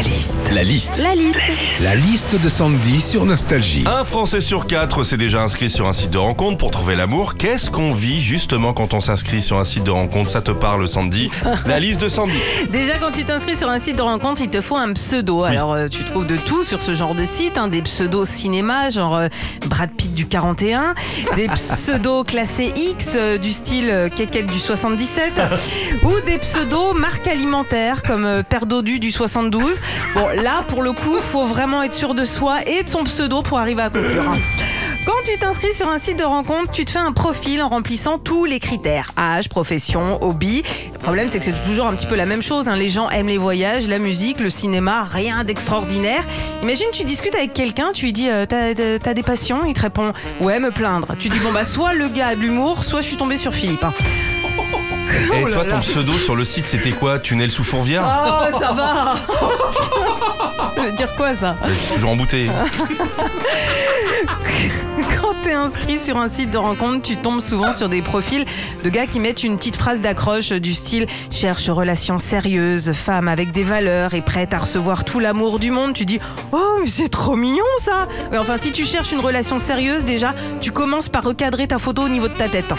La liste. La liste. La liste. La liste de Sandy sur Nostalgie. Un Français sur quatre s'est déjà inscrit sur un site de rencontre pour trouver l'amour. Qu'est-ce qu'on vit justement quand on s'inscrit sur un site de rencontre? Ça te parle, Sandy? La liste de Sandy. Déjà, quand tu t'inscris sur un site de rencontre, il te faut un pseudo. Alors, euh, tu trouves de tout sur ce genre de site, hein, des pseudos cinéma, genre euh, Brad Pitt du 41, des pseudos classés X euh, du style euh, Kékette du 77, ou des pseudos marques alimentaires comme euh, Père Dodu du 72. Bon, là, pour le coup, faut vraiment être sûr de soi et de son pseudo pour arriver à conclure. Quand tu t'inscris sur un site de rencontre, tu te fais un profil en remplissant tous les critères. Âge, profession, hobby. Le problème, c'est que c'est toujours un petit peu la même chose. hein. Les gens aiment les voyages, la musique, le cinéma, rien d'extraordinaire. Imagine, tu discutes avec quelqu'un, tu lui dis euh, T'as des passions? Il te répond Ouais, me plaindre. Tu dis Bon, bah, soit le gars a de l'humour, soit je suis tombée sur Philippe. hein. Et là toi, ton pseudo sur le site, c'était quoi? Tunnel sous Fourvière? Oh, ça va Ça veut dire quoi ça? Euh, C'est toujours embouté. Quand t'es inscrit sur un site de rencontre, tu tombes souvent sur des profils de gars qui mettent une petite phrase d'accroche du style cherche relation sérieuse, femme avec des valeurs et prête à recevoir tout l'amour du monde. Tu dis oh mais c'est trop mignon ça. Mais enfin si tu cherches une relation sérieuse déjà, tu commences par recadrer ta photo au niveau de ta tête.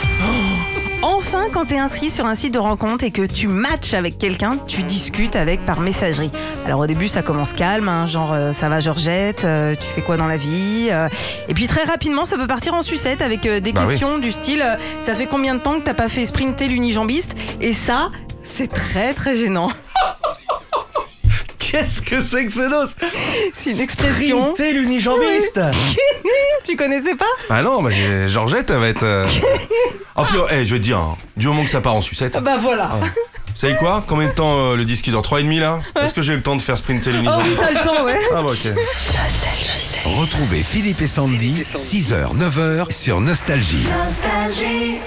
Enfin, quand tu es inscrit sur un site de rencontre et que tu matches avec quelqu'un, tu discutes avec par messagerie. Alors au début, ça commence calme, hein, genre euh, ça va Georgette, euh, tu fais quoi dans la vie euh, Et puis très rapidement, ça peut partir en sucette avec des Bah oui. questions du style euh, ça fait combien de temps que t'as pas fait sprinter l'unijambiste Et ça, c'est très très gênant. Qu'est-ce que c'est que ce dos C'est une expression. T'es l'unijambiste tu connaissais pas Ah non, mais Georgette, elle va être. euh, Oh, puis, eh, je vais te dire, hein, du moment que ça part en sucette. Bah voilà. Vous savez quoi? Combien de temps euh, le disque dort 3,5 là? Est-ce que j'ai eu le temps de faire sprinter Oh, l'unijambiste? t'as le temps, ouais. Ah bah ok. Retrouvez Philippe et Sandy, 6h, 9h sur Nostalgie. Nostalgie.